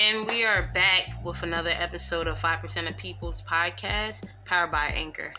And we are back with another episode of 5% of People's podcast, powered by Anchor.